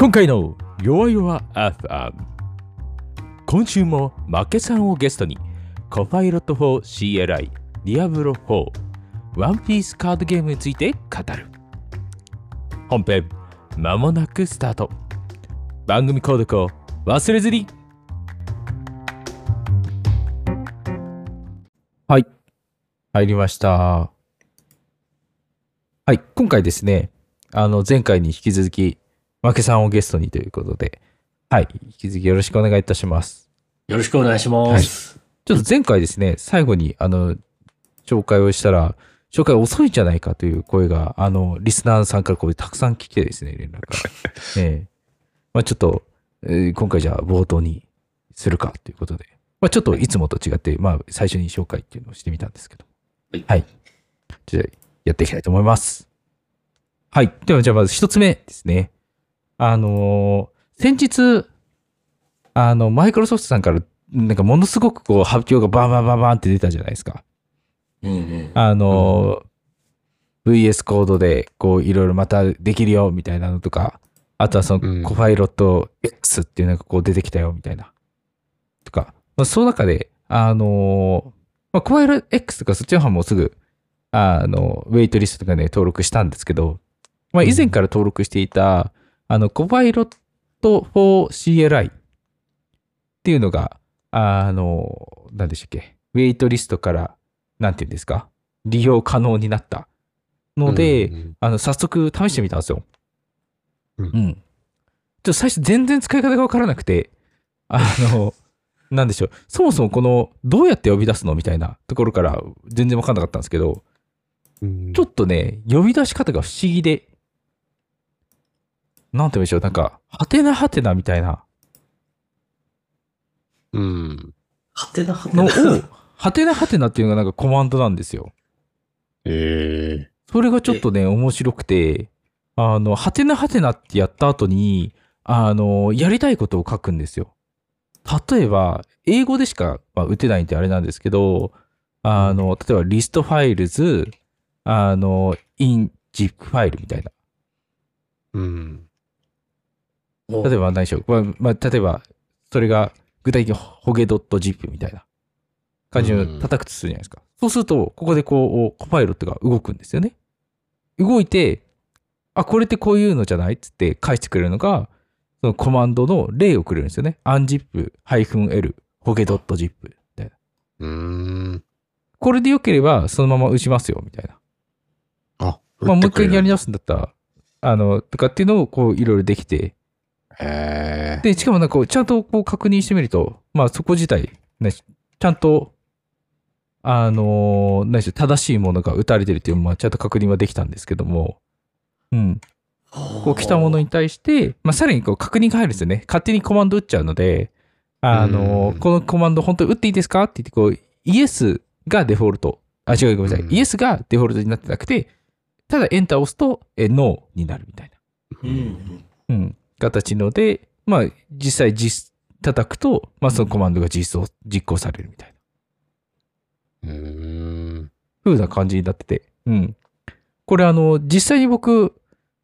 今回の弱々 FM 今週も負けさんをゲストにコパイロット 4CLI ディアブロ4ワンピースカードゲームについて語る。本編まもなくスタート。番組購読を忘れずに。はい。入りました。はい。今回ですねあの前回に引き続き負けさんをゲストにということではい引き続きよろしくお願いいたしますよろしくお願いします。ちょっと前回ですね、最後に、あの、紹介をしたら、紹介遅いんじゃないかという声が、あの、リスナーさんからこうたくさん来てですね、連絡が。ええまあちょっと、えー今回じゃあ冒頭にするかということで、まあちょっといつもと違って、まあ最初に紹介っていうのをしてみたんですけど。はいはい。じゃあ、やっていきたいと思います。はい。では、じゃあまず一つ目ですね。あのー先日、あの、マイクロソフトさんから、なんかものすごくこう発表がバンバンバンバンって出たじゃないですか。うんうん。あの、VS コードでこういろいろまたできるよみたいなのとか、あとはそうんのコパイロット X っていうのがこう出てきたよみたいな。とか、まあ、その中で、あの、まあ、コパイロット X とかそっちの方もすぐ、あの、ウェイトリストとかね、登録したんですけど、まあ、以前から登録していた、あの、コパイロット 4CLI っていうのが、あの、何でしたっけ、ウェイトリストから、なんていうんですか、利用可能になったので、うんうん。あの、早速試してみたんですよ。うん。うん。ちょっと最初全然使い方がわからなくて、あの、なんでしょう、そもそもこの、どうやって呼び出すのみたいなところから全然わかんなかったんですけど、うん。ちょっとね、呼び出し方が不思議で、なんて言うんでしょう、なんか、はてなはてなみたいなうん。はてなはてな。、はてなはてなっていうのがなんかコマンドなんですよ。ええそれがちょっとね、面白くて、あの、はてなはてなってやった後に、あの、やりたいことを書くんですよ。例えば、英語でしか、まあ、打てないんであれなんですけど、あの、例えば、リストファイルズ、あの、in zip ファイルみたいな。うん。お例えば何でしょう。まあ、まあ、例えば、それが具体的にホゲ .zip みたいな感じを叩くとするじゃないですか。そうすると、ここでこう、コパイロットが動くんですよね。動いて、あ、これってこういうのじゃない？っつって返してくれるのが、そのコマンドの例をくれるんですよね。unzip-l ホゲ .zip みたいな。うーん。これで良ければ、そのまま打ちますよ、みたいな。あ、まあ、もう一回やりな。直すんだったら、あの、とかっていうのをこう、いろいろできて、ええで、しかもなんかこう、ちゃんとこう確認してみると、まあそこ自体、ね、ちゃんと、あのー何でしょう正しいものが打たれてるっていうまあちゃんと確認はできたんですけども、うん。こう来たものに対して、まあさらにこう確認が入るんですよね。勝手にコマンド打っちゃうので、あのーうんこのコマンド本当に打っていいですかって言って、こう、イエスがデフォルト。あ、違う、ごめんなさい。うんイエスがデフォルトになってなくて、ただエンターを押すと、え、ノーになるみたいな。うん。うん、形ので、まあ、実際実、叩くと、まあ、そのコマンドが実装、実行されるみたいなうーん。風な感じになってて、うん。これ、あの、実際に僕、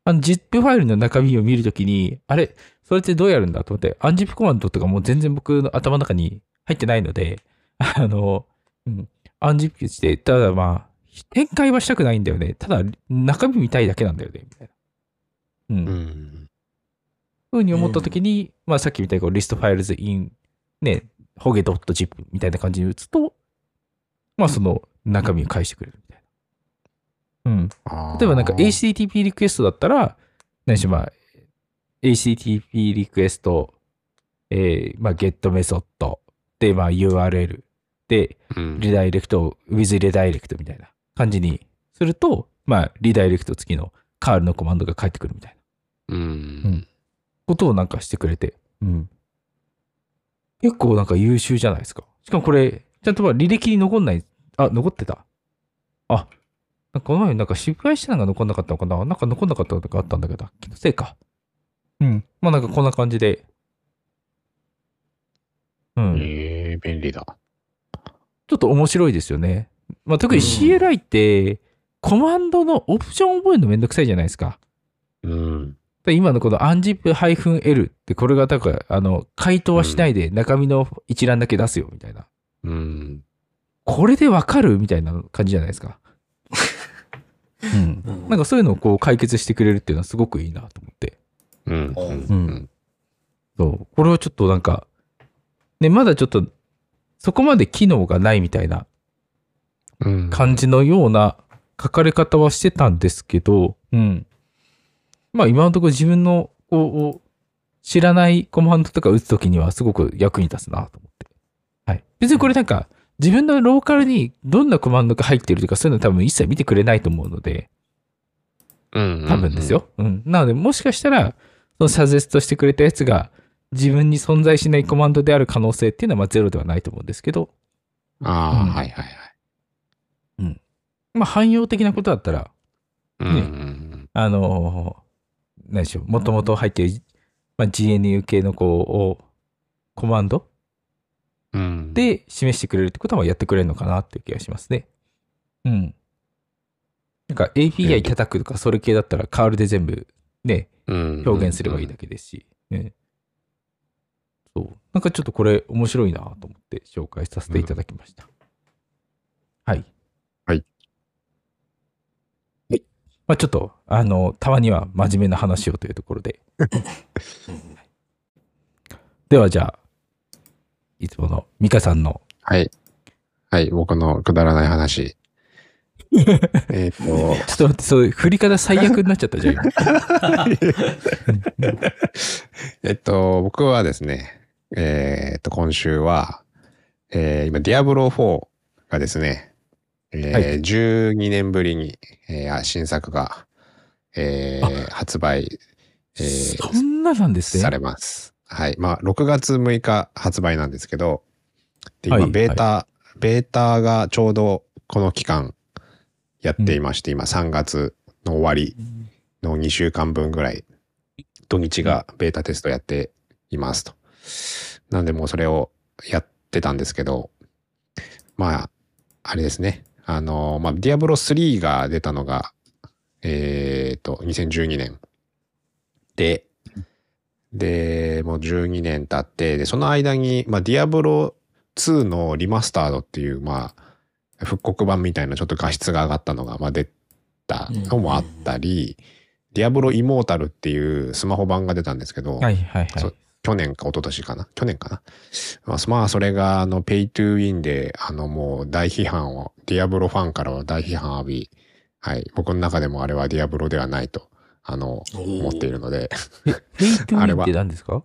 あの、ZIP ファイルの中身を見るときに、あれ、それってどうやるんだと思って、アンジップコマンドとかもう全然僕の頭の中に入ってないので、あの、うん、アンジップして、ただまあ、展開はしたくないんだよね。ただ、中身見たいだけなんだよね、みたいな。うんうん。ふうに思ったときに、まあさっきみたいにこうリストファイルズ in ね、ホゲ .zip みたいな感じに打つと、まあその中身を返してくれるみたいな。うん。例えばなんか HTTP リクエストだったら、何でしまあ、HTTP リクエスト、えー、まあ get メソッドで、まあ URL で、うんリダイレクト、with redirect みたいな感じにすると、まあリダイレクト付きのカールのコマンドが返ってくるみたいな。うん。ことをなんかしてくれて、うん。結構なんか優秀じゃないですか。しかもこれ、ちゃんとまあ履歴に残んない、あ、残ってた？あ、なんかこの前なんか失敗したのが残んなかったのかな？なんか残んなかったのがあったんだけど、気のせいか。うん。まあなんかこんな感じで。うん。ええ便利だ。ちょっと面白いですよね。まあ特に CLI って、コマンドのオプション覚えるのめんどくさいじゃないですか。うん。で今のこの unzip-l ってこれがだから、あの、回答はしないで中身の一覧だけ出すよみたいな。うん。これでわかるみたいな感じじゃないですか。うん。うんなんかそういうのをこう解決してくれるっていうのはすごくいいなと思って。うん。ううんん。そう。これはちょっとなんか、ね、まだちょっと、そこまで機能がないみたいなうん。感じのような書かれ方はしてたんですけど、うん。まあ今のところ自分のこう知らないコマンドとか打つときにはすごく役に立つなと思って。はい。別にこれなんか自分のローカルにどんなコマンドが入ってるとかそういうの多分一切見てくれないと思うので、うん。多分ですよ。うん。なのでもしかしたら、そのサジェストしてくれたやつが自分に存在しないコマンドである可能性っていうのはまあゼロではないと思うんですけど、ああ、うんはいはいはい。まあ汎用的なことだったら、うんうんあのー何でしょう、もともと入ってる、まあ、GNU 系のこう、コマンド？で示してくれるってことはやってくれるのかなっていう気がしますね。うん。なんか API 叩くとかそれ系だったらカールで全部ね、うん、表現すればいいだけですし、ねそう。なんかちょっとこれ面白いなと思って紹介させていただきました。はい。はい。まあちょっと、あの、たまには真面目な話をというところで。ではじゃあ、いつものミカさんの、はい。はい、僕のくだらない話。えっと、ちょっと待って、そういう振り方最悪になっちゃったじゃん、今。えっと、僕はですね、えーっと、今週は、えー今、ディアブロ4がですね、えーはい12年ぶりに、えー新作が、えー発売、えーそんななんですね。されます。はい。まあ、6月6日発売なんですけど、で今、はいベータ、ベータがちょうどこの期間やっていまして、今3月の終わりの2週間分ぐらい、土日がベータテストやっていますと。なんでもうそれをやってたんですけど、まあ、あれですね。あの、まあ、ディアブロ3が出たのが、えっ、と、2012年。で、で、もう12年経って、で、その間に、まあ、ディアブロ2の remastered っていう、まあ、復刻版みたいなちょっと画質が上がったのが、まあ、出たのもあったり、ディアブロイモータルっていうスマホ版が出たんですけど、はいはいはい。去年か一昨年かな？去年かな？まあ、まあ、それが、あの、 pay to win で、あの、もう大批判を、ディアブロファンからは大批判を浴び、はい、僕の中でもあれはディアブロではないと、あの、思っているので、 pay to あれはーって何ですか？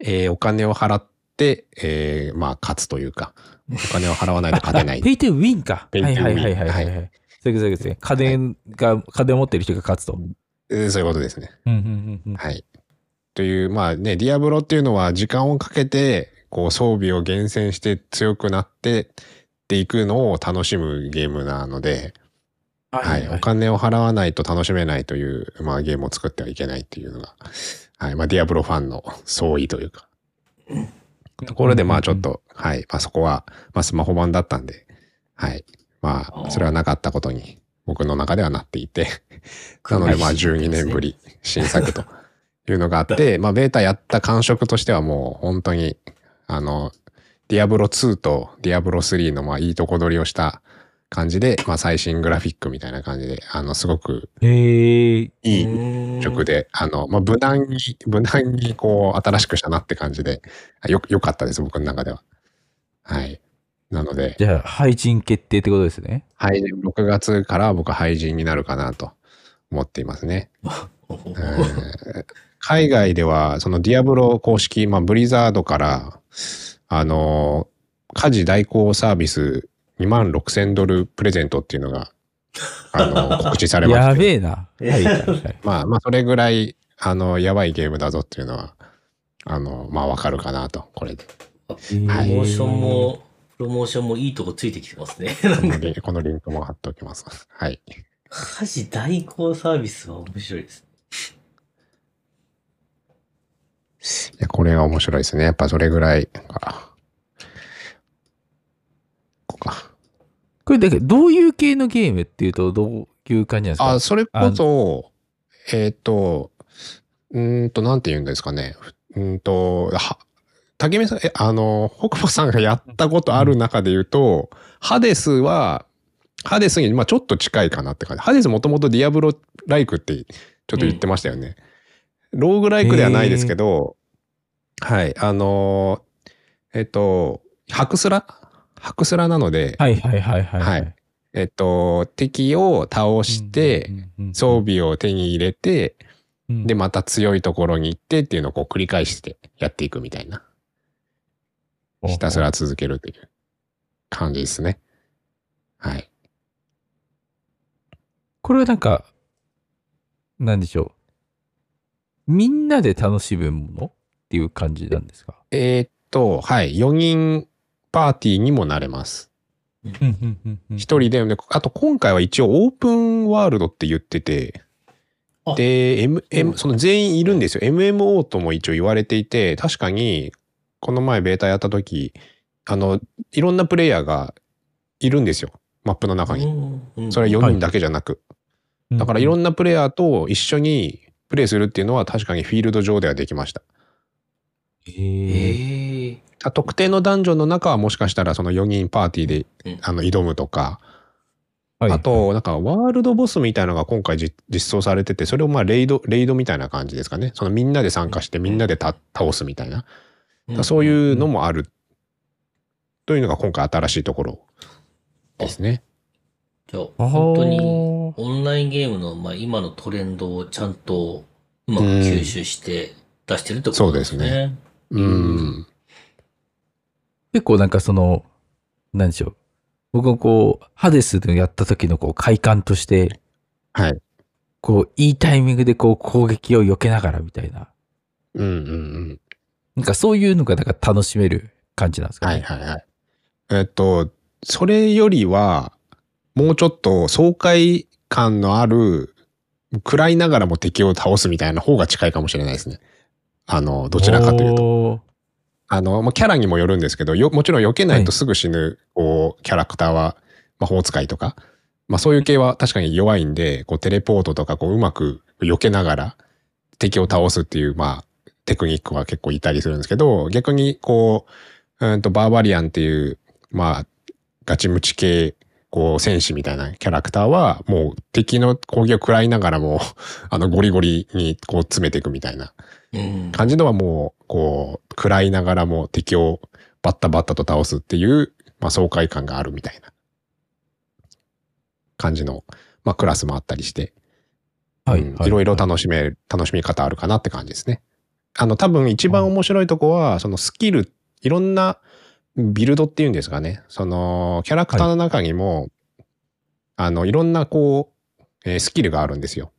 えーお金を払って、えーまあ、勝つというか、お金を払わないと勝てないあ。 pay to win か。 pay to win はいはいはいはいはい。はそういうことですね。家電が、家電を持ってる人が勝つと。えーそういうことですね。うんうんうんうんはい。という、まあね、ディアブロっていうのは時間をかけて、こう装備を厳選して強くなってっていくのを楽しむゲームなので、はい、お金を払わないと楽しめないという、まあゲームを作ってはいけないっていうのが、はい、まあディアブロファンの相違というか。ところでまあちょっと、はい、まあそこは、まあスマホ版だったんで、はい、まあそれはなかったことに僕の中ではなっていて、なのでまあ12年ぶり新作というのがあって、まあベータやった感触としてはもう本当に、あの、ディアブロ2とディアブロ3のまあいいとこ取りをした感じで、まあ最新グラフィックみたいな感じで、あの、すごく。いい曲で、あの、まあ無難に、無難にこう新しくしたなって感じで、よ、よかったです、僕の中では。はい。なので、じゃあ、配信決定ってことですね。廃人、6月からは僕は廃人になるかなと思っていますね。海外では、そのディアブロ公式、まあ、ブリザードから、あのー家事代行サービス2万6千ドルプレゼントっていうのが、あのー 告知されまして。やべえな。まあ、まあ、それぐらい、あの、やばいゲームだぞっていうのは、あの、まあ、わかるかなと、これで。プロモーションも、プロモーションもいいとこついてきてますね。このリンこのリンクも貼っておきます。はい。家事代行サービスは面白いです。いや、これが面白いですね。やっぱそれぐらい、こうか。これだけど、どういう系のゲームっていうと、どういう感じなんですか？あ、それこそ、えっ、と、うーんと、なんて言うんですかね。うーんと、は、竹見さん、え、あの、北斗さんがやったことある中で言うと、ハデスは、ハデスに、まあちょっと近いかなって感じ。ハデスもともとディアブロライクってちょっと言ってましたよね。ローグライクではないですけど、はい、あのーえっと、ハクスラ？ハクスラなので、はいはいはいはい。はいえっと、敵を倒して、装備を手に入れて、備で、また強いところに行ってっていうのをこう繰り返してやっていくみたいな。ひたすら続けるという感じですね。はい。これはなんか、なんでしょう。みんなで楽しむものっていう感じなんですか？えーっと、はい。4人パーティーにもなれます。一人で、であと今回は一応オープンワールドって言ってて、あで、M う M んその全員いるんですよ。MMO とも一応言われていて、確かに、この前ベータやった時、あの、いろんなプレイヤーがいるんですよ。マップの中に。それは4人だけじゃなく。だからいろなんなプレイヤーと一緒にプレイするっていうのは確かにフィールド上ではできました。へえ。ええあ特定のダンジョンの中はもしかしたらその4人パーティーでうんあの挑むとか、はいあと、なんか、ワールドボスみたいなのが今回実実装されてて、それをまあ、レイド、レイドみたいな感じですかね。そのみんなで参加してみんなでた倒すみたいな。そういうのもある。というのが今回新しいところですね。じゃあ、あー本当にオンラインゲームの、まあ、今のトレンドをちゃんとうまく吸収して出してるってことですね。そうですうん。結構なんかその、なんでしょう。僕もこう、ハデスでやった時のこう快感として、はい。こう、いいタイミングでこう攻撃を避けながらみたいな。うんうんうん。なんかそういうのがなんか楽しめる感じなんですかね。はいはいはい。えっと、それよりは、もうちょっと爽快感のある、食らいながらも敵を倒すみたいな方が近いかもしれないですね。あの、どちらかというと。と。あの、まあ、キャラにもよるんですけど、よ、もちろん避けないとすぐ死ぬ、こう、キャラクターは、魔法使いとか、まあそういう系は確かに弱いんで、こう、テレポートとか、こう、うまく避けながら敵を倒すっていう、まあ、テクニックは結構いたりするんですけど、逆に、こう、うんと、バーバリアンっていう、まあ、ガチムチ系、こう、戦士みたいなキャラクターは、もう敵の攻撃を食らいながらも、あの、ゴリゴリにこう詰めていくみたいなうん。感じのはもう、こう、食らいながらも敵をバッタバッタと倒すっていう、まあ、爽快感があるみたいな感じの、まあ、クラスもあったりして、はい。うんいろいろ楽しめ、楽しみ方あるかなって感じですね。あの、多分一番面白いとこは、そのスキル、いろんなビルドっていうんですかね。その、キャラクターの中にも、あの、いろんなこう、えースキルがあるんですよ。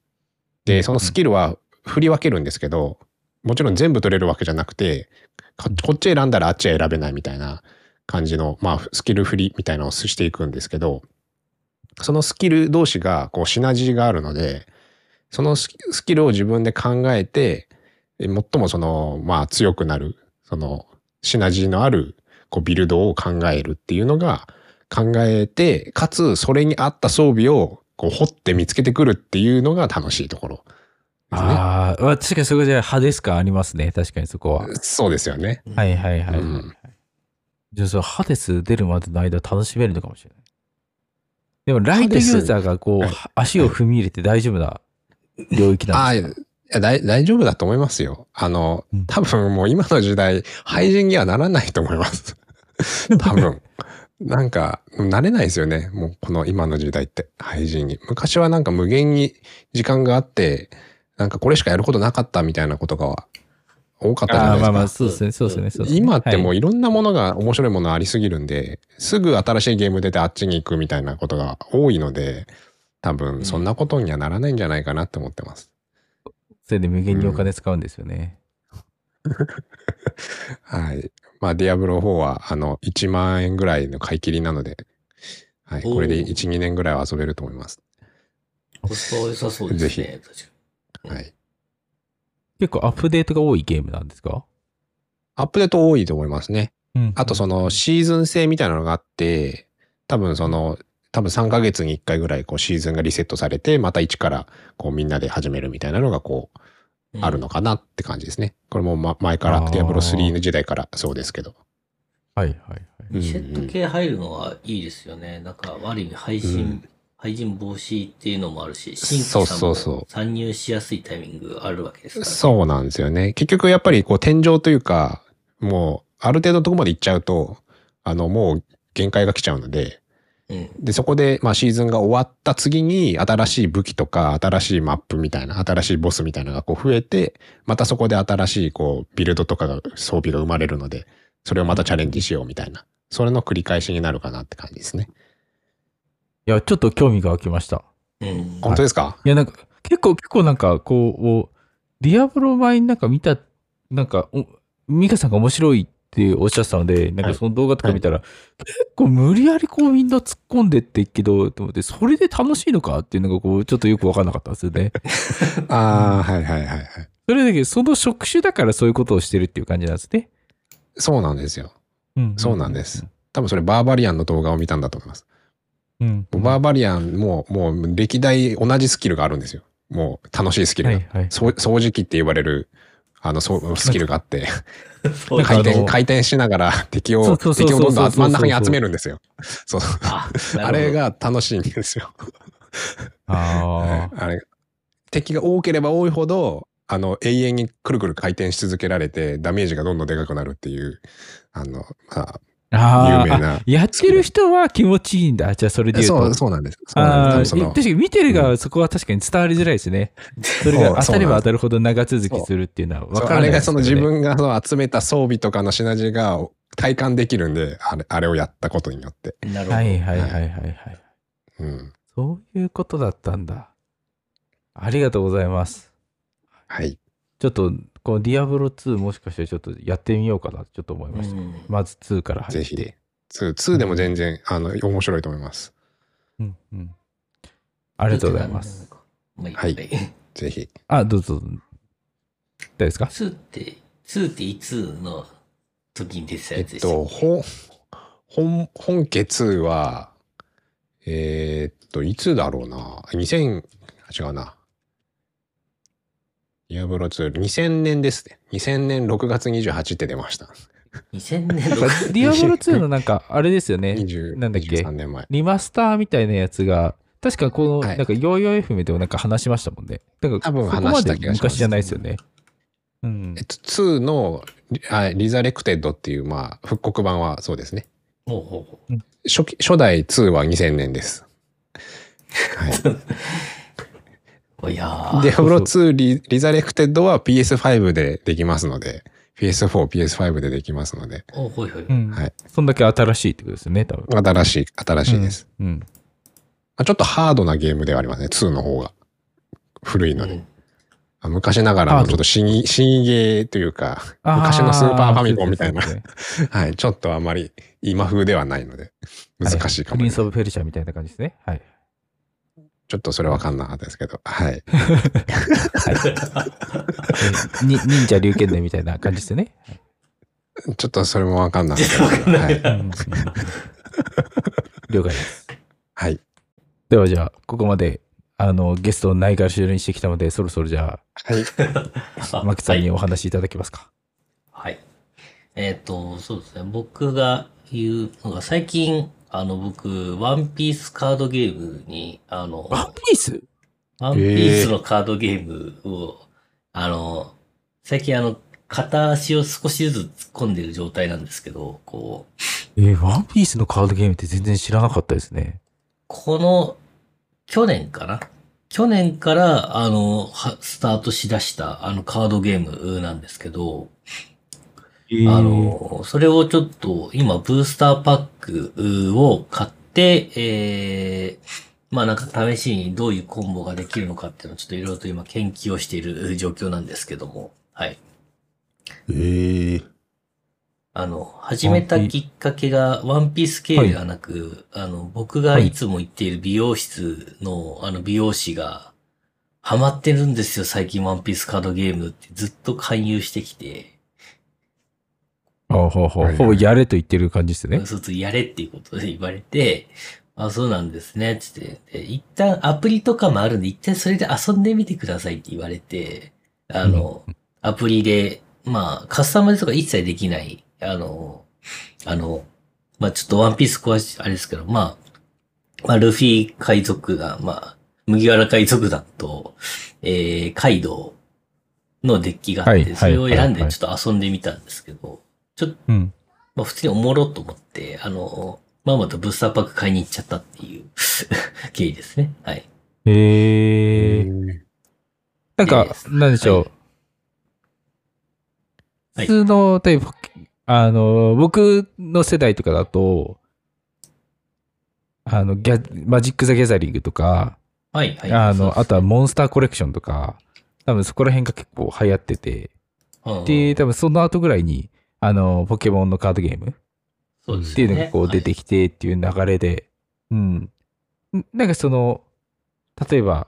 で、そのスキルは振り分けるんですけど、もちろん全部取れるわけじゃなくて、かこっち選んだらあっちは選べないみたいな感じの、まあ、スキル振りみたいなのをしていくんですけど、そのスキル同士が、こう、シナジーがあるので、そのスキルを自分で考えて、え最もその、まあ強くなる、その、シナジーのある、こう、ビルドを考えるっていうのが、考えて、かつ、それに合った装備を、こう、掘って見つけてくるっていうのが楽しいところね。ああ、まあ確かにそこじゃ派手す感ありますね。確かにそこは。そうですよね。はいはいはいはい。うんじゃあそのハデス出るまでの間楽しめるのかもしれない。でもライトユーザーがこう、はい足を踏み入れて大丈夫な領域ああ、いなんですか？や大大丈夫だと思いますよ。あのうん、多分もう今の時代、廃人にはならないと思います。多分。なんか、慣れないですよね。もうこの今の時代って、廃人に。昔はなんか無限に時間があって、なんかこれしかやることなかったみたいなことが多かったじゃないですか。ああまあまあ、そうですね、そうですね。そうですね今ってもうはいいろんなものが面白いものありすぎるんで、すぐ新しいゲーム出てあっちに行くみたいなことが多いので、多分そんなことにはならないんじゃないかなって思ってます。それで無限にお金使うんですよね。はい。まあ、ディアブロ4は、あの、1万円ぐらいの買い切りなので、はい。これで1、2年ぐらいは遊べると思います。コスパは良さそうですね。確かはい。結構アップデートが多いゲームなんですか？アップデート多いと思いますね。うんあと、その、シーズン制みたいなのがあって、多分その、多分3ヶ月に1回ぐらい、こう、シーズンがリセットされて、また一から、こう、みんなで始めるみたいなのが、こう、あるのかなって感じですね。これも、ま、前から、ディアブロ3の時代からそうですけど。はいはいはい。うんリセット系入るのはいいですよね。なんか、ある意味配信、うん配信防止っていうのもあるし、新そう規さんそうそうも参入しやすいタイミングあるわけですから、ね。そうなんですよね。結局やっぱりこう天井というか、もうある程度のとこまで行っちゃうと、あのもう限界が来ちゃうので、うん。で、そこでまあシーズンが終わった次に新しい武器とか新しいマップみたいな、新しいボスみたいなのがこう増えて、またそこで新しいこうビルドとかが装備が生まれるので、それをまたチャレンジしようみたいな。それの繰り返しになるかなって感じですね。いや、ちょっと興味が湧きました。うん。本当ですか？いや、なんか、結構、結構なんか、こう、ディアブロ前になんか見た、なんか、おミカさんが面白いっておっしゃってたので、なんかその動画とか見たら、結構無理やりこうみんな突っ込んでっていくけど、と思って、それで楽しいのかっていうのがこう、ちょっとよくわかんなかったんですよね。ああ、はいはいはいはい。それだけど、その職種だからそういうことをしてるっていう感じなんですね。そうなんですよ。うんそうなんです。多分それバーバリアンの動画を見たんだと思います。うん。バーバリアンも、もう歴代同じスキルがあるんですよ。もう楽しいスキルが。はいはい。掃除機って呼ばれる、あの、そうスキルがあって、回転、回転しながら敵を、敵をどんどん真ん中に集めるんですよ。そう。あ、あれが楽しいんですよ。ああ。あれ。敵が多ければ多いほど、あの、永遠にくるくる回転し続けられて、ダメージがどんどんでかくなるっていう、あの、まあ。有名な。やってる人は気持ちいいんだ。じゃあ、それで言うと。そう、そうなんです。そうなんです。確かに見てる側、そこは確かに伝わりづらいですね。それが当たれば当たるほど長続きするっていうのは分からないねあれがその自分がその集めた装備とかのシナジーが体感できるんで、あれあれをやったことによって。なるほど。はいはいはいはいはい。うん。そういうことだったんだ。ありがとうございます。はい。ちょっと、このディアブロ2もしかしてちょっとやってみようかなとちょっと思いました。うんまず2から入ぜひって。。2、2でも全然、あの、面白いと思います。うんうん。ありがとうございます。。はいはい。ぜひ。あ、どうぞ。大丈夫ですか？2って、2っていつの時に出てたえっやつでしたと、本、本、本家2は、えーっと、いつだろうな？2000、あ違うな。ディアブロ2、2000年ですね。2000年6月28って出ました。2000年なんかディアブロ2のなんか、あれですよね。20なんだっけ？23年前。リマスターみたいなやつが、確かこの、はいなんか、ヨーヨー FM でもなんか話しましたもんね。なんか、多分話した気がします昔じゃないですよね。うんえっ。と、2のリあリザレクテッドっていう、まあ、復刻版はそうですね。ほうほうほう初期初代2は2000年です。はい。おいやーディアブロ2リリザレクテッドは PS5 でできますので、PS4、PS5 でできますので、おほいほい。うん。はい。そんだけ新しいってことですよね、多分。新しい、新しいです。うん。うん。まあ、ちょっとハードなゲームではありますね、2の方が。古いので。うんあ昔ながらのちょっと死に、死にゲーというか、昔のスーパーファミコンみたいなね はい、ちょっとあまり今風ではないので、難しいかも、ねはプリンス・オブ・ペルシャみたいな感じですね。はい。ちょっとそれわかんなかったですけど、はい。え に忍者龍剣伝みたいな感じですよね。ちょっとそれもわかんなかったですけど、はい。了解です。はい。ではじゃあ、ここまで、あの、ゲストをないから後ろにしてきたので、そろそろじゃはい。あ、マキさんにお話しいただけますか？はい。えっ、と、そうですね。僕が言うのが、最近、あの、僕、ワンピースカードゲームに、あの、ワンピー。スワンピースのカードゲームを、あの、最近あの、片足を少しずつ突っ込んでる状態なんですけど、こう、えーワンピースのカードゲームって全然知らなかったですね。この、去年かな？去年から、あの、はスタートしだした、あの、カードゲームなんですけど、あの、それをちょっと、今、ブースターパックを買って、えー、まあなんか試しにどういうコンボができるのかっていうのをちょっといろいろと今研究をしている状況なんですけども、はい。ええあの、始めたきっかけがワンピース系ではなく、あの、僕がいつも行っている美容室の、あの、美容師が、ハマってるんですよ、最近ワンピースカードゲームってずっと勧誘してきて、ほうほうほう。はいほぼやれと言ってる感じですね。そうするとやれっていうことで言われて、あ、そうなんですね、つって。で一旦アプリとかもあるんで、一旦それで遊んでみてくださいって言われて、あの、アプリで、まあ、カスタマイズとか一切できない、あの、あの、まあちょっとワンピース詳しい、あれですけど、まあ、まあ、ルフィ海賊団、まあ、麦わら海賊団と、えー、カイドウのデッキがあって、はいそれを選んでちょっと遊んでみたんですけど、ちょっと、うん。まあ普通におもろと思って、あの、まあまたブースターパック買いに行っちゃったっていう 経緯ですね。はい。へえ。なんかで、なんでしょう。はい普通の、例えば、あの、僕の世代とかだと、あの、ギャマジック・ザ・ギャザリングとか、はい、はい。あの、そうですあとはモンスターコレクションとか、多分そこら辺が結構流行ってて、うんで、多分その後ぐらいに、あの、ポケモンのカードゲーム？っそうですていうのがこう出てきてっていう流れで、うん。んなんかその、例えば、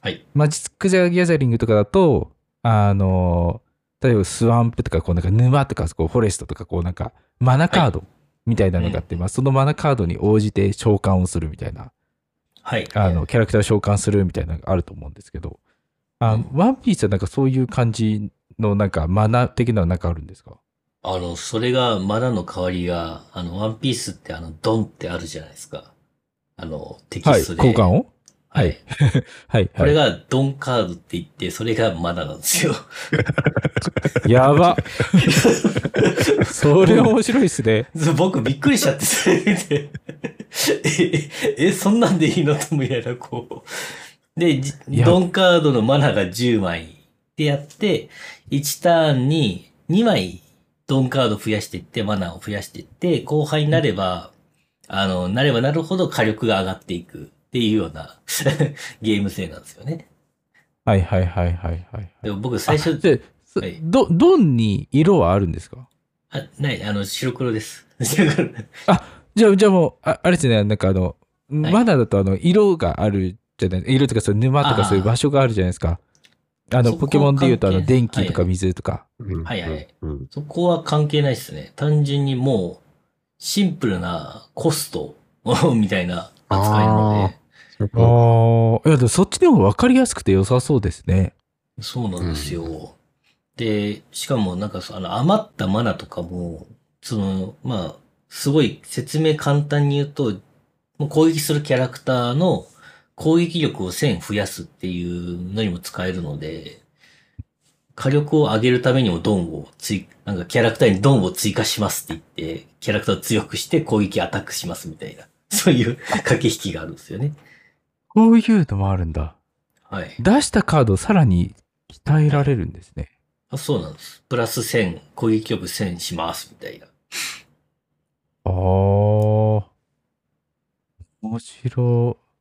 はい。マジック・ザ・ギャザリングとかだと、あの、例えばスワンプとか、こうなんか沼とか、こうフォレストとか、こうなんかマナカードみたいなのがあって、まあそのマナカードに応じて召喚をするみたいな、はい。あの、キャラクターを召喚するみたいなのがあると思うんですけど、あうんワンピースはなんかそういう感じのなんかマナ的なのなんかあるんですか？あの、それが、マナの代わりが、あの、ワンピースってあの、ドンってあるじゃないですか。あの、テキはい、ストで。交換を？ははいい。はい、はい。これがドンカードって言って、それがマナなんですよ。やば。それ面白いっすね。僕びっくりしちゃって、それ見て。え、え、そんなんでいいのと思いながら、こう。で、ドンカードのマナが10枚でやって、1ターンに2枚ドンカード増やしていって、マナを増やしていって、後輩になれば、あの、なればなるほど火力が上がっていくっていうようなゲーム性なんですよね。はい、はい、はい、はい、はい。でも僕最初、あで、そはいど、ドンに色はあるんですか？あ、ない、あの、白黒です。白黒。じゃあ、じゃあもう、ああれですね、なんかあの、マナだとあの、色があるじゃない、色とかそう沼とかあーそういう場所があるじゃないですか。あの、ポケモンで言うとあの、電気とかはい水とか。はいはいうん。そこは関係ないですね。単純にもう、シンプルなコストみたいな扱いなので、ああ、いや、でもそっちの方が分かりやすくて良さそうですね。そうなんですよ。で、しかもなんかそあの余ったマナとかも、その、まあ、すごい説明簡単に言うと、もう攻撃するキャラクターの攻撃力を1000増やすっていうのにも使えるので、火力を上げるためにもドンを追、なんかキャラクターにドンを追加しますって言って、キャラクターを強くして攻撃アタックしますみたいな、そういう駆け引きがあるんですよね。こういうのもあるんだ。はい。出したカードをさらに鍛えられるんですね。あそうなんです。プラス1000、攻撃力1000しますみたいな。ああ。面白い。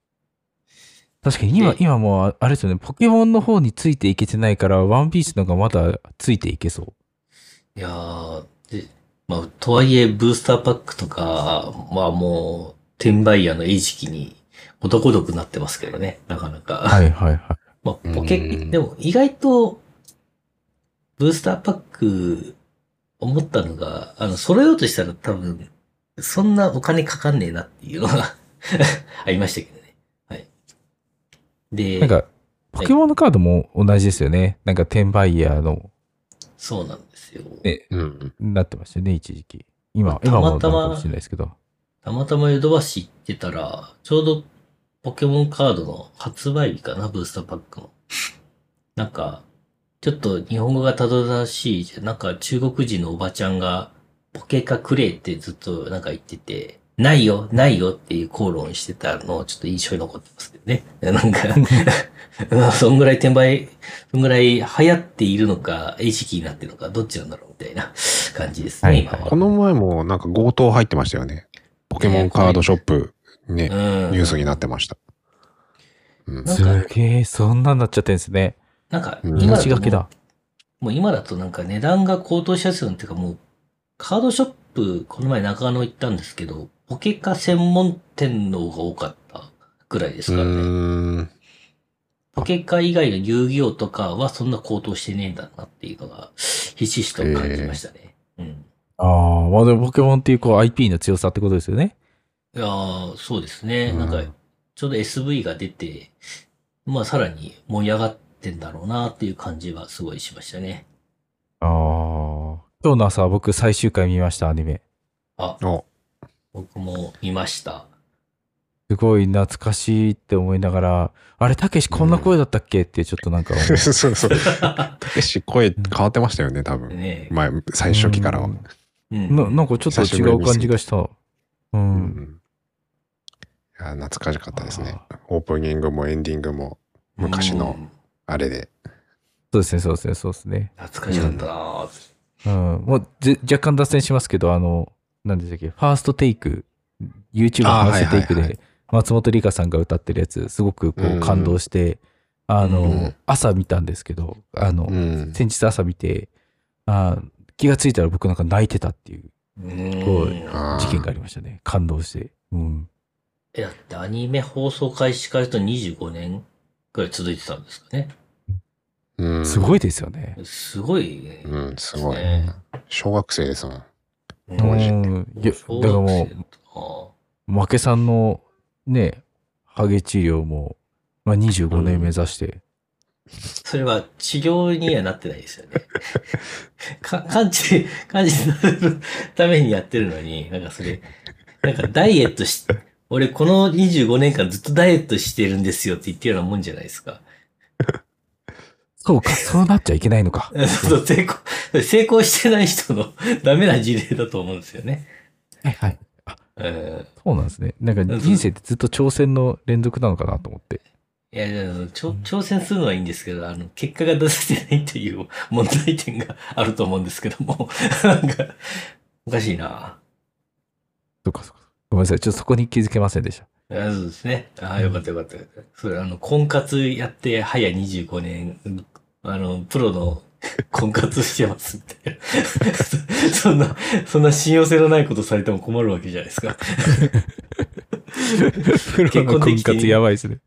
確かに今、で今もう、あれですよね、ポケモンの方についていけてないから、ワンピースの方がまだついていけそう。いやー、で、まあ、とはいえ、ブースターパックとか、まあもう、転売屋の餌食に、男どくなってますけどね、なかなか。はいはいはい。まあ、ポケう、んでも意外と、ブースターパック、思ったのが、あの、揃えようとしたら多分、そんなお金かかんねえなっていうのが ありましたけど。で、なんか、ポケモンのカードも同じですよね。なんか、転売ヤーの、そうなんですよ。ねうん。なってましたよね、一時期。今、たまたま今もかもしれないですけど。たまたまヨドバシ行ってたら、ちょうどポケモンカードの発売日かな、ブースターパックの。なんか、ちょっと日本語がたどたどしい、なんか中国人のおばちゃんが、ポケカくれってずっとなんか言ってて、ないよ、ないよっていう口論してたのをちょっと印象に残ってますけどね。なんか、うんそんぐらい転売、そんぐらい流行っているのか、意識になってるのか、どっちなんだろうみたいな 感じですね、はい今は。この前もなんか強盗入ってましたよね。ポケモンカードショップね、うんニュースになってました。すげえ、そんなんなっちゃってんですね。なんか、命がけだ。もう今だとなんか値段が高騰しやすいのっていうかもう、カードショップ、この前中野行ったんですけど、ポケカ専門店の方が多かったぐらいですうからね。ポケカ以外の遊戯王とかはそんな高騰してねえんだなっていうのが、ひしひしと感じましたね。うん。ああ、まあでもポケモンっていうこう IP の強さってことですよね。いやーそうですね。うんなんか、ちょうど SV が出て、まあさらに盛り上がっってんだろうなっていう感じはすごいしましたね。ああ。今日の朝僕最終回見ました、アニメ。あ、お、僕も見ました。すごい懐かしいって思いながら、あれ、たけしこんな声だったっけ？ってちょっとなんか。そうそう。たけし声変わってましたよね、多分。ね前、最初期からは。うんななんかちょっと違う感じがした。う。うんん。いや、懐かしかったですね。オープニングもエンディングも昔のうんあれで。そうですね、そうですね、そうですね。懐かしかったなぁうん。もうぜ若干脱線しますけど、あの、何でしたっけ、ファーストテイク、YouTube ファーストテイクで、松本里香さんが歌ってるやつ、すごくこうんう感動して、あの、うん朝見たんですけど、あの、うん。先日朝見て、あー気がついたら僕なんか泣いてたっていうう事件がありましたね。感動して。うん。え、だってアニメ放送開始からと25年くらい続いてたんですかね。うんすごいですよね。すごいね。うん、すごいね。小学生ですもん。う当時うん。いや、だ小からもう、負けさんのね、ハゲ治療も、まあ、25年目指して、それは治療にはなってないですよね。か感知、感知させるためにやってるのに、なんかそれ、なんかダイエットし、俺この25年間ずっとダイエットしてるんですよって言ってるようなもんじゃないですか。そうか、そうなっちゃいけないのか。そう成功、成功してない人の ダメな事例だと思うんですよね。はいはい。うんそうなんですね。なんか人生ってずっと挑戦の連続なのかなと思って。いや、挑戦するのはいいんですけど、あの、結果が出せてないっていう問題点があると思うんですけども、なんか、おかしいな。そうかそうか。ごめんなさい。ちょっとそこに気づけませんでした。あそうですね。ああ、よかったよかった。それ、あの、婚活やって、早25年、うんあの、プロの 婚活してますみたいな。そんな、そんな信用性のないことされても困るわけじゃないですか。プロの婚活やばいですね。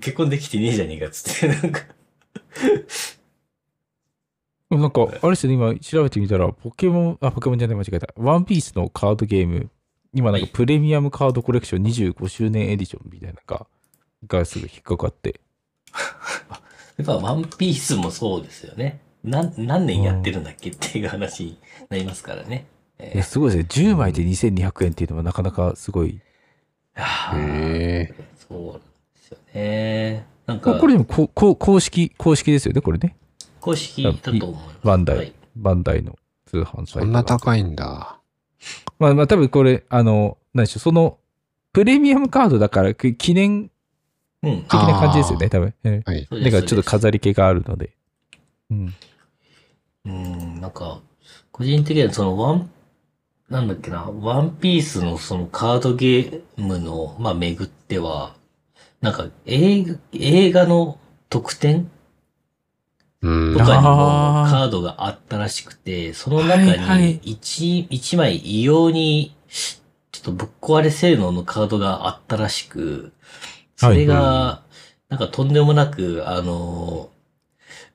結婚できてねえじゃねえかっつって、なんか。なんか、あれですよね、今調べてみたら、ポケモン、あ、ポケモンじゃない、間違えた。ワンピースのカードゲーム、今なんかはいプレミアムカードコレクション25周年エディションみたいなのが、がすぐ引っかかって。やっぱワンピースもそうですよね。なん何年やってるんだっけっていう話になりますからね。ええすごいですね。10枚で2200円っていうのはなかなかすごい。へえ。そうなんですよね。なんか、これでもこうこう公式、公式ですよね、これね。公式だと思います。バンダイ、はいバンダイの通販サイトが。そんな高いんだ。まあまあ多分これ、あの、何でしょう、その、プレミアムカードだから、く記念うん。的な感じですよね、多分。えはい。だからちょっと飾り気があるので。うん。うん、なんか、個人的にはそのワン、なんだっけな、ワンピースのそのカードゲームの、まあ、巡っては、なんか映画、映画の特典うんと。かにもカードがあったらしくて、その中はいはいに一、一枚異様に、ちょっとぶっ壊れ性能のカードがあったらしく、それが、なんかとんでもなく、あの、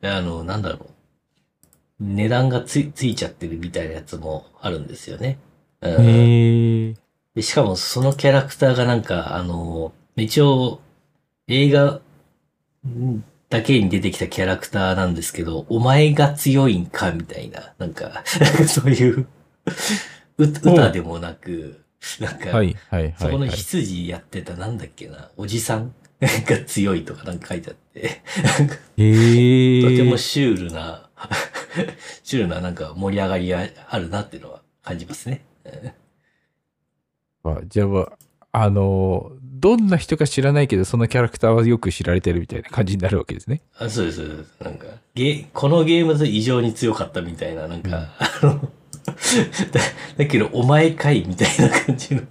あの、なんだろう。値段がつい、ついちゃってるみたいなやつもあるんですよね。うんへえ。でしかもそのキャラクターがなんか、あの、一応、映画んだけに出てきたキャラクターなんですけど、お前が強いんかみたいな、なんか、そういう、う歌でもなく、なんか、はいはいはい、そこのはい。羊やってたなんだっけな、おじさん が強いとかなんか書いてあって、へえ。とてもシュールな、シュールななんか盛り上がりがあるなっていうのは感じますね。あじゃあ、あの、どんな人か知らないけど、そのキャラクターはよく知られてるみたいな感じになるわけですね。あそうです、そうです。なんか、ゲこのゲームで異常に強かったみたいな、なんか、あの、だだけど、お前かいみたいな感じの。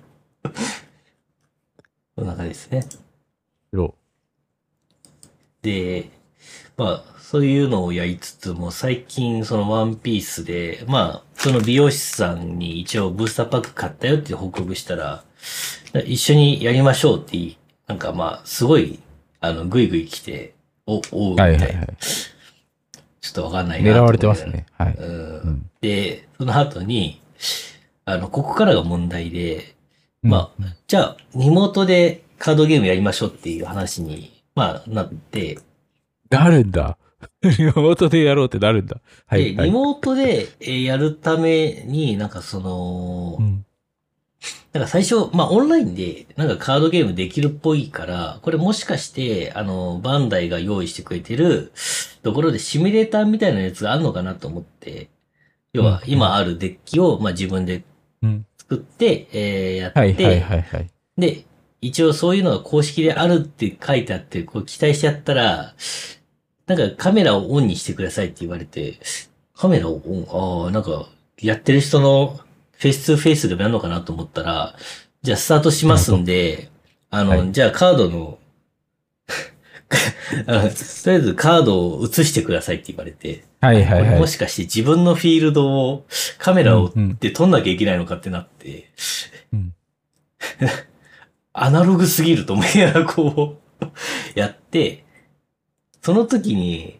そんな感じですね。ろで、まあ、そういうのをやりつつも、最近そのワンピースで、まあ、その美容師さんに一応ブースターパック買ったよって報告したら、一緒にやりましょうってい、なんかまあ、すごい、あの、ぐいぐい来て、お、おう、みたな。はいいはいはい。ちょっとわかんないな狙われてます。ね。はい。うんうんで、その後に、あの、ここからが問題で、まあ、あ、じゃあ、リモートでカードゲームやりましょうっていう話に、まあ、なって、なるんだ。リモートでやろうってなるんだ。はで、い、はい。リモートでえーやるために、なんかその、うんなんか最初、まあオンラインでなんかカードゲームできるっぽいから、これもしかして、あの、バンダイが用意してくれてるところでシミュレーターみたいなやつがあるのかなと思って、要はうん今あるデッキを、まあ自分でうん。作って、えーやって、はい、はい、はい、はい。で、一応そういうのが公式であるって書いてあって、こう期待しちゃったら、なんかカメラをオンにしてくださいって言われて、カメラをオン、ああ、なんかやってる人のフェイス2フェイスでもやるのかなと思ったら、じゃあスタートしますんで、あの、はい。じゃあカードの、とりあえずカードを映してくださいって言われて、はい、はい、はい。も。しかして自分のフィールドをカメラをうんうん。で撮んなきゃいけないのかってなって、うん。アナログすぎると思いながらこう、やって、その時に、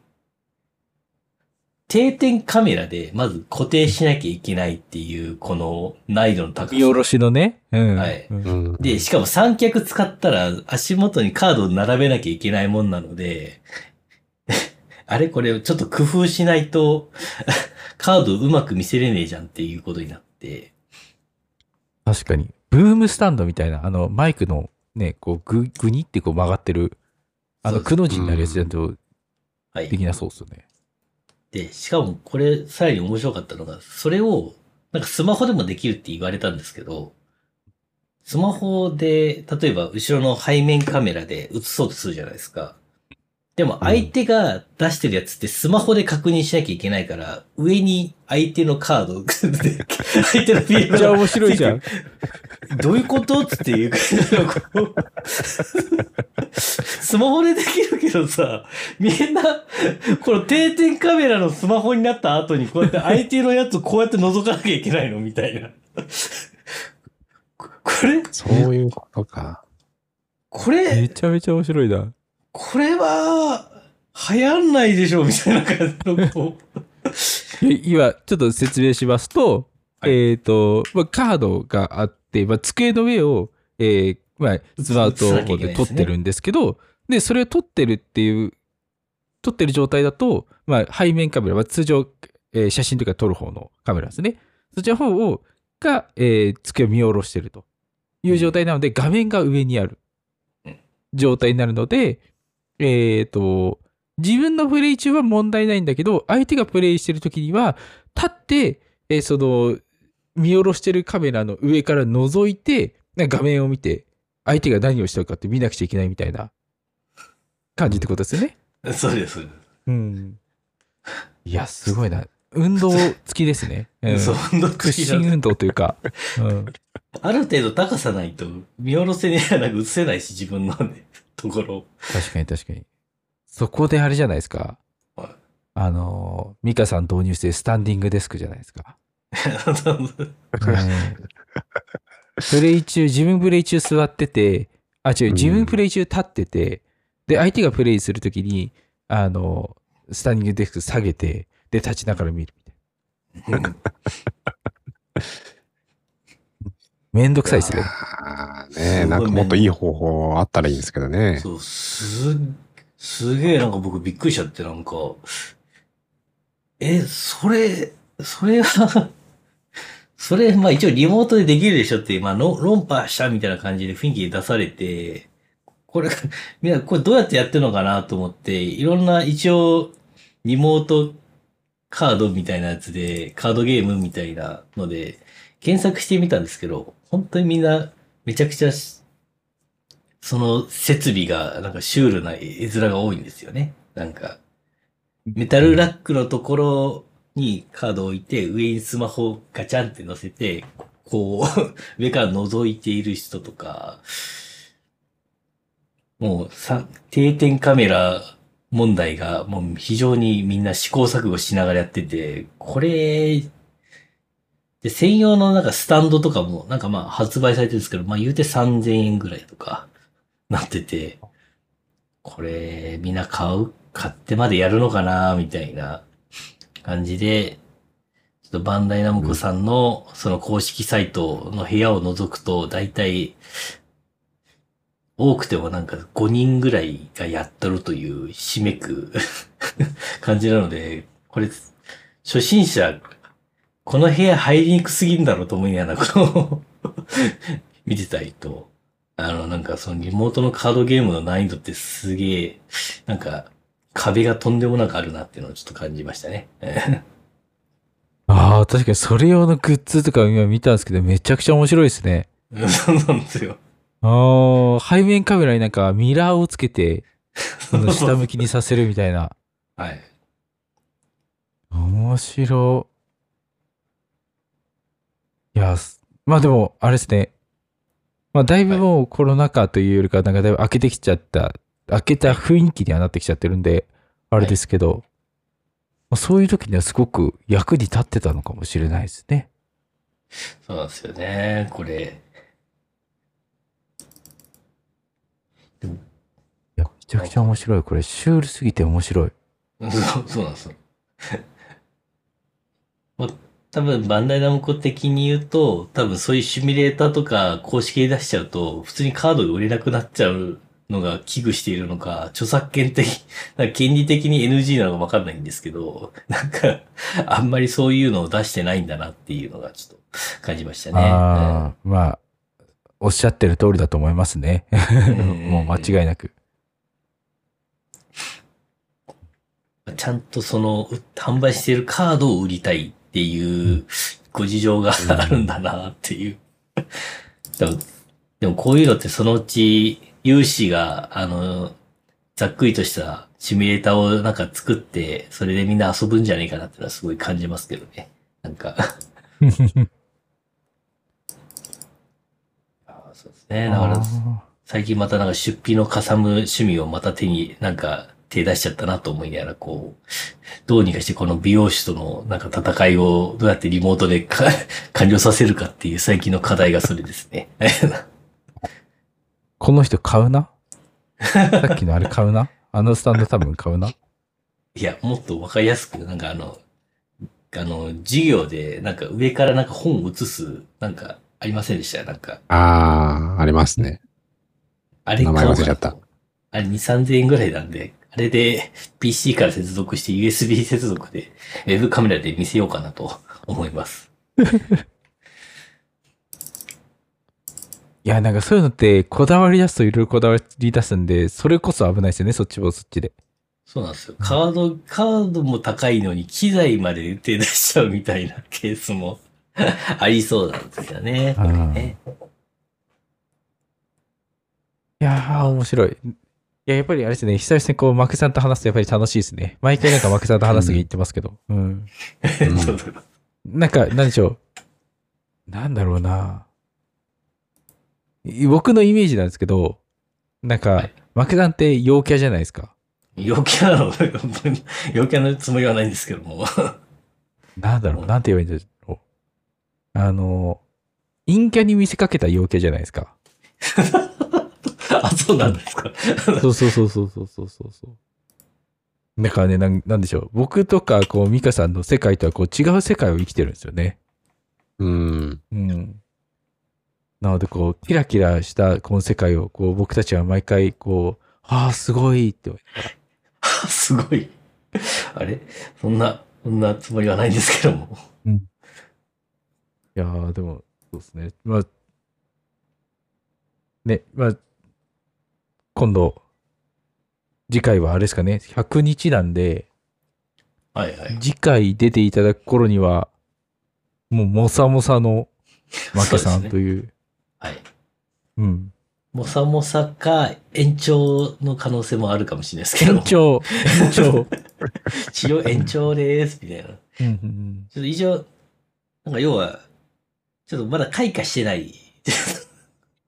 定点カメラでまず固定しなきゃいけないっていう、この難易度の高さ。見下ろしのね。うん。はいうんうんで、しかも三脚使ったら足元にカードを並べなきゃいけないもんなので、あれこれちょっと工夫しないと、カードうまく見せれねえじゃんっていうことになって、確かに。ブームスタンドみたいな、あの、マイクのね、こう、ぐ、ぐにってこう曲がってる、あの、くの字になるやつじゃんとはい。できなそうっすよね。で、しかもこれさらに面白かったのが、それを、なんかスマホでもできるって言われたんですけど、スマホで、例えば後ろの背面カメラで映そうとするじゃないですか。でも相手が出してるやつってスマホで確認しなきゃいけないから、上に相手のカードで、相手のフィールドがめっちゃ面白いじゃん。どういうこと？つっていうスマホでできるけどさ、みんな、この定点カメラのスマホになった後にこうやって相手のやつをこうやって覗かなきゃいけないの？みたいな。ここれ、そういうことか。こめれ、ちゃめちゃ面白いな。これは、流行んないでしょみたいな感じのこう。い今、ちょっと説明しますと、はいえっ、と、まあ、カードがあって、まあ、机の上を、えーまあ、スマートフォンで撮ってるんですけど、で、それを撮ってるっていう、撮ってる状態だと、まあ、背面カメラ、まあ、通常、えー写真とか撮る方のカメラですね。そっちの方を、が、えー机を見下ろしてるという状態なので、画面が上にある状態になるので、えっ、と、自分のプレイ中は問題ないんだけど、相手がプレイしてる時には、立って、えーその、見下ろしてるカメラの上から覗いて、画面を見て、相手が何をしてるかって見なくちゃいけないみたいな感じってことですよね。そうです。そううん。いや、すごいな。運動付きですね。うん、そう、本当屈伸運動というか。うん。ある程度高さないと見下ろせねえなんか映せないし、自分のね、ところ。確かに確かに。そこであれじゃないですか。はいあの、ミカさん導入してスタンディングデスクじゃないですか。ねプレイ中、自分プレイ中座ってて、あ、違う、うん自分プレイ中立ってて、で、相手がプレイするときに、あの、スタンディングデスク下げて、で、立ちながら見るみたいな。めんどくさいですね。ねなんかもっといい方法あったらいいんですけどね。そう、す、すげえなんか僕びっくりしちゃってなんか、え、それ、それは、それ、まあ一応リモートでできるでしょって、まあの論破したみたいな感じで雰囲気出されて、これ、みんなこれどうやってやってるのかなと思って、いろんな一応リモートカードみたいなやつで、カードゲームみたいなので、検索してみたんですけど、本当にみんなめちゃくちゃその設備がなんかシュールな絵面が多いんですよね。なんか、メタルラックのところにカードを置いて、上にスマホをガチャンって乗せて、こう、上から覗いている人とか、もうさ、定点カメラ問題がもう非常にみんな試行錯誤しながらやってて、これ、で、専用のなんかスタンドとかもなんかまあ発売されてるんですけど、まあ言うて3000円ぐらいとかなってて、これみんな買う？買ってまでやるのかな？みたいな感じで、ちょっとバンダイナムコさんのその公式サイトの部屋を覗くと、だいたい多くてもなんか5人ぐらいがやっとるという締めく感じなので、これ、初心者、この部屋入りにくすぎんだろうと思いながら、こう 見てたりと、あの、なんかそのリモートのカードゲームの難易度ってすげえ、なんか壁がとんでもなくあるなっていうのをちょっと感じましたね。ああ、確かにそれ用のグッズとか今見たんですけど、めちゃくちゃ面白いですね。そうなんですよ。ああ、背面カメラになんかミラーをつけて、その下向きにさせるみたいな。はい。面白い。いや、すまあでも、あれですね。まあだいぶもうコロナ禍というよりか、なんかだいぶ開けてきちゃった、開けた雰囲気にはなってきちゃってるんで、あれですけど、まあそういう時にはすごく役に立ってたのかもしれないですね。そうなんですよね。これ。いや、めちゃくちゃ面白い。これ、シュールすぎて面白い。そうそうなんですよ。まあ、多分バンダイナムコ的に言うと、多分そういうシミュレーターとか公式で出しちゃうと、普通にカードが売れなくなっちゃうのが危惧しているのか、著作権的、なんか権利的に NG なのかわかんないんですけど、なんか、あんまりそういうのを出してないんだなっていうのがちょっと感じましたね。ああ、まあ、おっしゃってる通りだと思いますね。ん もう間違いなく。ちゃんとその、う販売しているカードを売りたいっていうご事情があるんだなっていう。でも、こういうのってそのうち、有志が、あの、ざっくりとしたシミュレーターをなんか作って、それでみんな遊ぶんじゃないかなっていうのはすごい感じますけどね。なんか。あーそうですね。だから、あ最近またなんか出費のかさむ趣味をまた手になんか手出しちゃったなと思いながらこう、どうにかしてこの美容師とのなんか戦いをどうやってリモートでか 完了させるかっていう最近の課題がそれですね。ー この人買うな？さっきのあれ買うな？あのスタンド多分買うな？いや、もっとわかりやすく、なんかあの、あの、授業でなんか上からなんか本を写す、なんかありませんでした？なんか、ああ、ありますね。あれ名前忘れちゃった。あれ2、3000円ぐらいなんで、あれで PC から接続して USB 接続でウェブカメラで見せようかなと思います。いや、なんかそういうのって、こだわり出すといろいろこだわり出すんで、それこそ危ないですよね、そっちもそっちで。そうなんですよ。カード、カードも高いのに機材まで手出しちゃうみたいなケースも ありそうなんですよね。ねいやー、面白い。いや、やっぱりあれですね、久々にこう、マクさんと話すとやっぱり楽しいですね。毎回なんかマクさんと話すとき言ってますけど。うん。そうそうなんか、なんでしょう。なんだろうな。僕のイメージなんですけど、なんか、はいマクさんって陽キャじゃないですか。陽キャなの、陽キャのつもりはないんですけども。なんだろう、なんて言えばいいんだろう。あの、陰キャに見せかけた陽キャじゃないですか。あ、そうなんですか。そうそうそうそうそうそうそう。だからね、なんなんでしょう。僕とか、こう、美香さんの世界とはこう違う世界を生きてるんですよね。うん。うん。なので、こう、キラキラしたこの世界を、こう、僕たちは毎回、こう、ああ、すごいって思いながら。すごい。あれ？そんな、そんなつもりはないんですけども。うん。いやー、でも、そうですね。まあ、ね、まあ、今度、次回はあれですかね、100日なんで、はいはい。次回出ていただく頃には、もう、もさもさの、マケさんという、はい。うん。もさもさか延長の可能性もあるかもしれないですけども。延長、延長。治療延長です、みたいな。ちょうんうんっと以上、なんか要は、ちょっとまだ開花してない。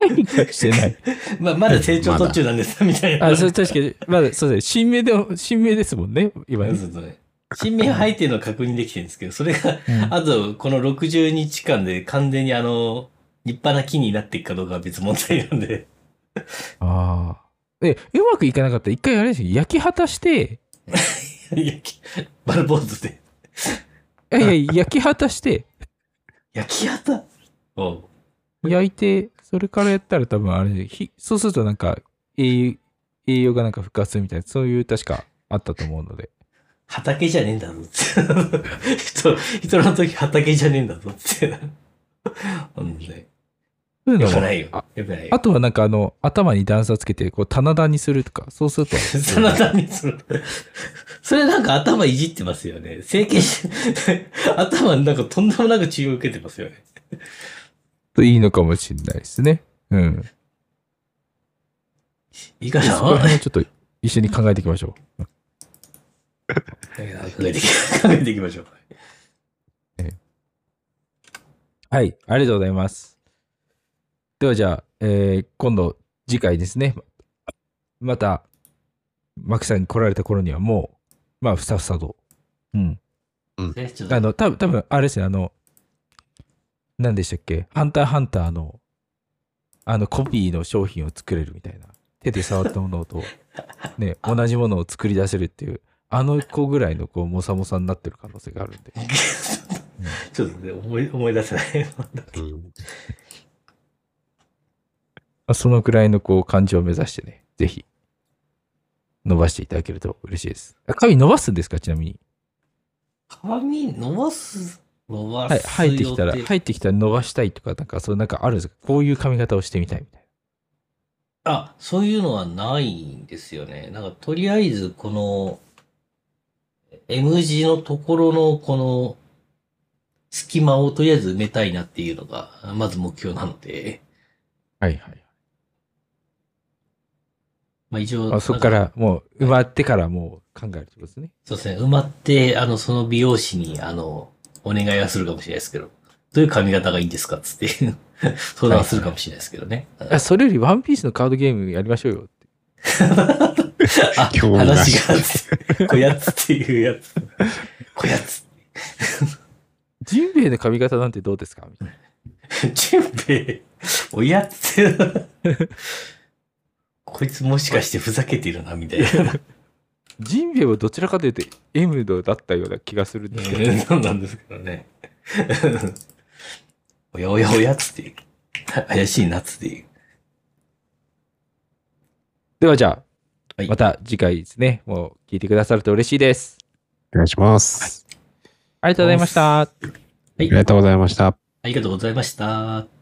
うん。してない。まあ、まだ成長途中なんです、みたいな。あ、それ確かに、まだ、そうですね。新名で、新名ですもんね、今ね。そうそうね新芽入ってるのは確認できてるんですけど、それが、うんあと、この60日間で完全にあの、立派な木になっていくかどうかは別問題なんで。ああ。え、うまくいかなかったら、一回あれですよ。焼き果たして、いやき丸坊主で。いやいや、焼き果たして、焼き畑おう焼いて、そそれからやったら多分あれ、ひそうするとなんか栄養、栄養がなんか復活するみたいな、そういう確かあったと思うので。畑じゃねえんだぞって。人、人の時畑じゃねえんだぞって。ほんで。そういうのくないよあ。よくないよ。あとはなんかあの、頭に段差つけて、こう、棚田にするとか、そうすると。そのためにする。それなんか頭いじってますよね。整形し、頭なんかとんでもなく治療受けてますよね。いいのかもしれないですね。うん。いいかな？そこら辺をちょっと一緒に考えていきましょう。考えていきましょう。はい、ありがとうございます。ではじゃあ、えー今度次回ですね。また、マキさんに来られた頃にはもう、まあ、ふさふさと。うん。ね、ちょっとあの、多分多分あれですね、あの、何でしたっけ？ハンターハンターの、あの、コピーの商品を作れるみたいな。手で触ったものと、ね、同じものを作り出せるっていう、あの子ぐらいの、こう、もさもさになってる可能性があるんで。ちょっとね、思い、思い出せない。そのくらいのこう感じを目指してね、ぜひ伸ばしていただけると嬉しいです。あ髪伸ばすんですか？ちなみに。髪伸ばす、はい、す。生えてきたら、生えてきたら伸ばしたいとか、なんかそうなんかあるんですか？こういう髪型をしてみたいみたいあ、そういうのはないんですよね。なんか、とりあえず、この、M 字のところの、この、隙間をとりあえず埋めたいなっていうのが、まず目標なので、な。はいはい。まあ一応、あそこからもう埋まってからもう考えるってことですね。そうですね、埋まって、あの、その美容師に、あの、お願いはするかもしれないですけど、どういう髪型がいいんですかっつって、相談はするかもしれないですけどね。あそれよりワンピースのカードゲームやりましょうよって。あ、話が、こやつっていうやつ。こやつ。ジンベエの髪型なんてどうですか？みたいな。ジンベエ、おやつこいつもしかしてふざけてるな、みたいな。ジンベエはどちらかというと M 度だったような気がするんですけど、そうなんですけどね。おやおやおやつっていう。怪しいなっつっていう。ではじゃあ、はいまた次回ですね、もう聞いてくださると嬉しいです。お願いします。ありがとうございました。はい。ありがとうございました。ありがとうございました。